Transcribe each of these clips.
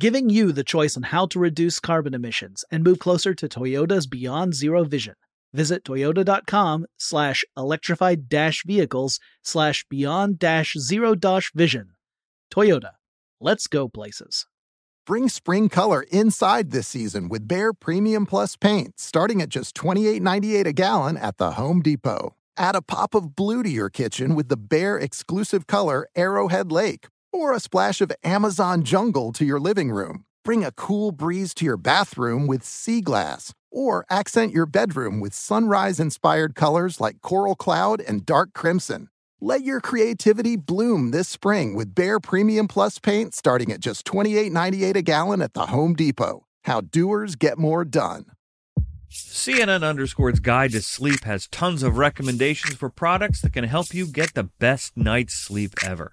giving you the choice on how to reduce carbon emissions and move closer to Toyota's Beyond Zero vision. Visit toyota.com slash electrified dash vehicles slash beyond dash zero dash vision. Toyota, let's go places. Bring spring color inside this season with Behr Premium Plus paint, starting at just $28.98 a gallon at the Home Depot. Add a pop of blue to your kitchen with the Behr exclusive color Arrowhead Lake or a splash of Amazon jungle to your living room. Bring a cool breeze to your bathroom with sea glass, or accent your bedroom with sunrise inspired colors like coral cloud and dark crimson. Let your creativity bloom this spring with Behr Premium Plus paint starting at just $28.98 a gallon at the Home Depot. How doers get more done. CNN Underscore's Guide to Sleep has tons of recommendations for products that can help you get the best night's sleep ever.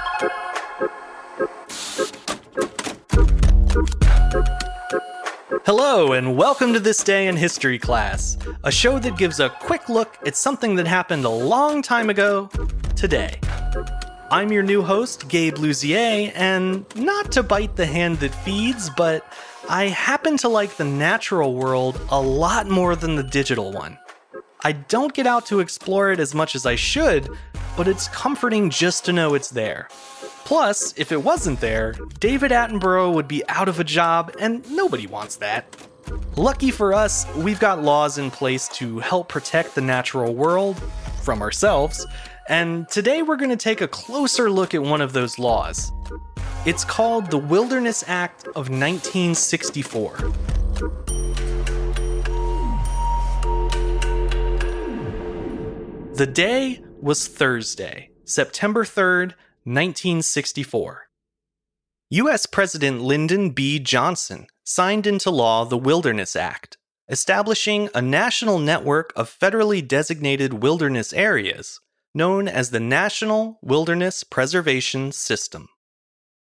Hello, and welcome to This Day in History class, a show that gives a quick look at something that happened a long time ago today. I'm your new host, Gabe Luzier, and not to bite the hand that feeds, but I happen to like the natural world a lot more than the digital one. I don't get out to explore it as much as I should, but it's comforting just to know it's there. Plus, if it wasn't there, David Attenborough would be out of a job, and nobody wants that. Lucky for us, we've got laws in place to help protect the natural world from ourselves, and today we're going to take a closer look at one of those laws. It's called the Wilderness Act of 1964. The day was Thursday, September 3rd, 1964. U.S. President Lyndon B. Johnson signed into law the Wilderness Act, establishing a national network of federally designated wilderness areas known as the National Wilderness Preservation System.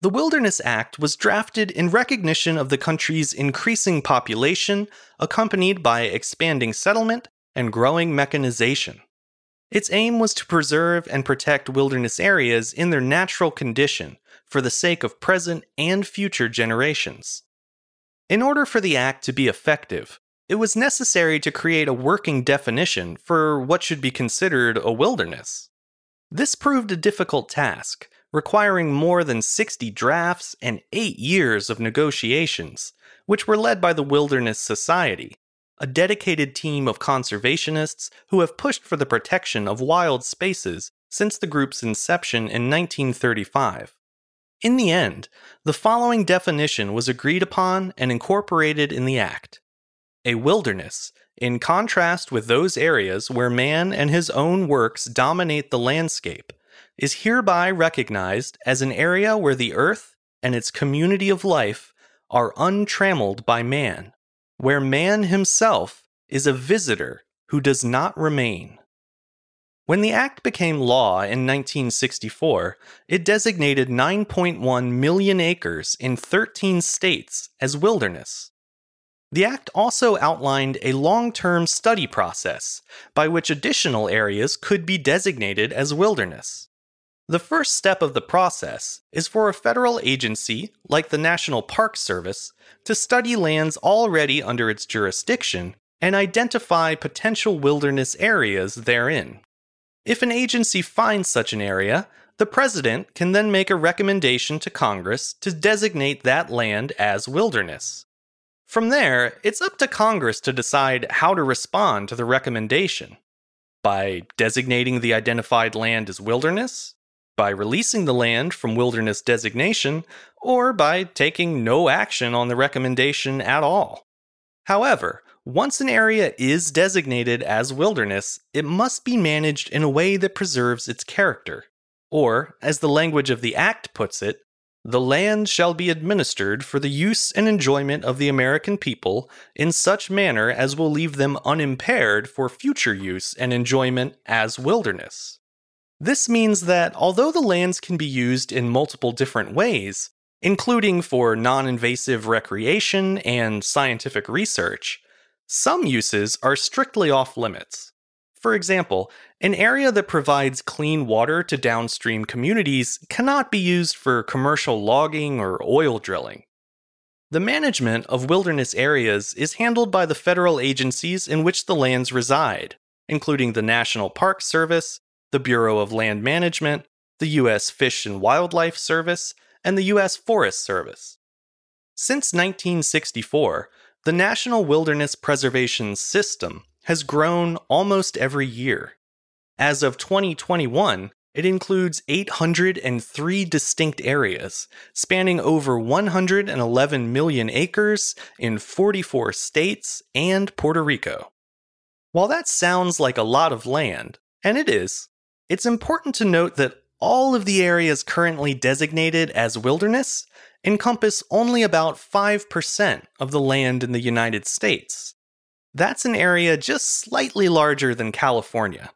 The Wilderness Act was drafted in recognition of the country's increasing population, accompanied by expanding settlement and growing mechanization. Its aim was to preserve and protect wilderness areas in their natural condition for the sake of present and future generations. In order for the Act to be effective, it was necessary to create a working definition for what should be considered a wilderness. This proved a difficult task, requiring more than 60 drafts and eight years of negotiations, which were led by the Wilderness Society, a dedicated team of conservationists who have pushed for the protection of wild spaces since the group's inception in 1935. In the end, the following definition was agreed upon and incorporated in the Act A wilderness, in contrast with those areas where man and his own works dominate the landscape, is hereby recognized as an area where the earth and its community of life are untrammeled by man where man himself is a visitor who does not remain. When the Act became law in 1964, it designated 9.1 million acres in 13 states as wilderness. The Act also outlined a long term study process by which additional areas could be designated as wilderness. The first step of the process is for a federal agency, like the National Park Service, to study lands already under its jurisdiction and identify potential wilderness areas therein. If an agency finds such an area, the President can then make a recommendation to Congress to designate that land as wilderness. From there, it's up to Congress to decide how to respond to the recommendation. By designating the identified land as wilderness, by releasing the land from wilderness designation, or by taking no action on the recommendation at all. However, once an area is designated as wilderness, it must be managed in a way that preserves its character. Or, as the language of the Act puts it, the land shall be administered for the use and enjoyment of the American people in such manner as will leave them unimpaired for future use and enjoyment as wilderness. This means that although the lands can be used in multiple different ways, including for non invasive recreation and scientific research, some uses are strictly off limits. For example, an area that provides clean water to downstream communities cannot be used for commercial logging or oil drilling. The management of wilderness areas is handled by the federal agencies in which the lands reside, including the National Park Service, the Bureau of Land Management, the U.S. Fish and Wildlife Service, and the U.S. Forest Service. Since 1964, the National Wilderness Preservation System has grown almost every year. As of 2021, it includes 803 distinct areas, spanning over 111 million acres in 44 states and Puerto Rico. While that sounds like a lot of land, and it is, it's important to note that all of the areas currently designated as wilderness encompass only about 5% of the land in the United States. That's an area just slightly larger than California.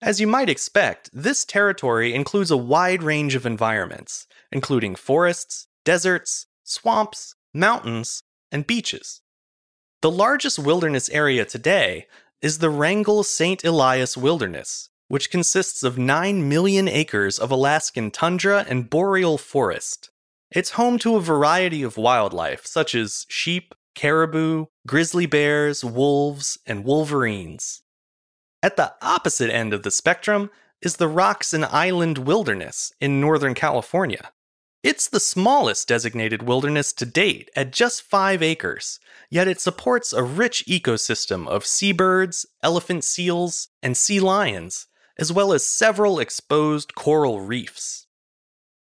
As you might expect, this territory includes a wide range of environments, including forests, deserts, swamps, mountains, and beaches. The largest wilderness area today is the Wrangell St. Elias Wilderness, which consists of 9 million acres of Alaskan tundra and boreal forest. It's home to a variety of wildlife, such as sheep, caribou, grizzly bears, wolves, and wolverines. At the opposite end of the spectrum is the Rocks and Island Wilderness in Northern California. It's the smallest designated wilderness to date at just 5 acres, yet it supports a rich ecosystem of seabirds, elephant seals, and sea lions, as well as several exposed coral reefs.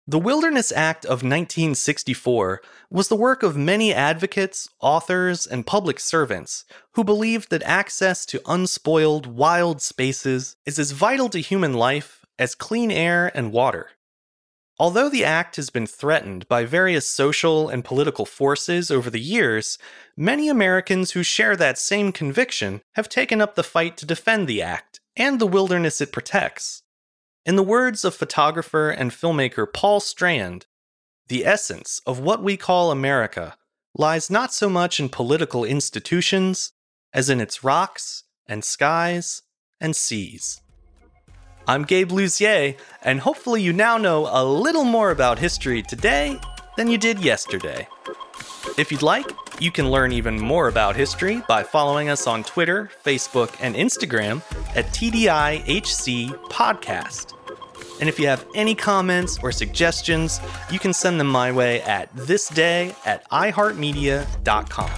The Wilderness Act of 1964 was the work of many advocates, authors, and public servants who believed that access to unspoiled, wild spaces is as vital to human life as clean air and water. Although the act has been threatened by various social and political forces over the years, many Americans who share that same conviction have taken up the fight to defend the act and the wilderness it protects. In the words of photographer and filmmaker Paul Strand, the essence of what we call America lies not so much in political institutions as in its rocks and skies and seas. I'm Gabe Luzier, and hopefully you now know a little more about history today than you did yesterday. If you'd like, you can learn even more about history by following us on Twitter, Facebook, and Instagram at TDIHC Podcast. And if you have any comments or suggestions, you can send them my way at thisday at iheartmedia.com.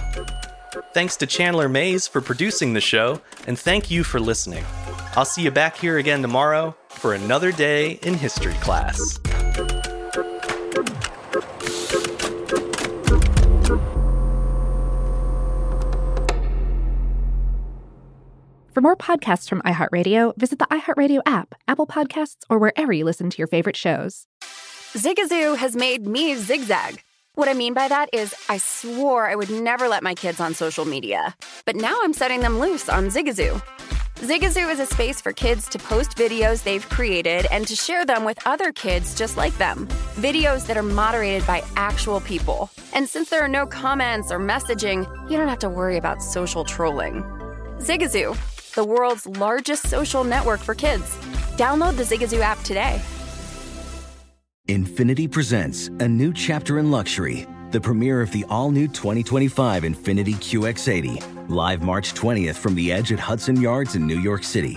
Thanks to Chandler Mays for producing the show, and thank you for listening. I'll see you back here again tomorrow for another day in history class. For more podcasts from iHeartRadio, visit the iHeartRadio app, Apple Podcasts, or wherever you listen to your favorite shows. Zigazoo has made me zigzag. What I mean by that is, I swore I would never let my kids on social media, but now I'm setting them loose on Zigazoo. Zigazoo is a space for kids to post videos they've created and to share them with other kids just like them. Videos that are moderated by actual people. And since there are no comments or messaging, you don't have to worry about social trolling. Zigazoo, the world's largest social network for kids. Download the Zigazoo app today. Infiniti presents a new chapter in luxury, the premiere of the all new 2025 Infiniti QX80, live March 20th from the edge at Hudson Yards in New York City,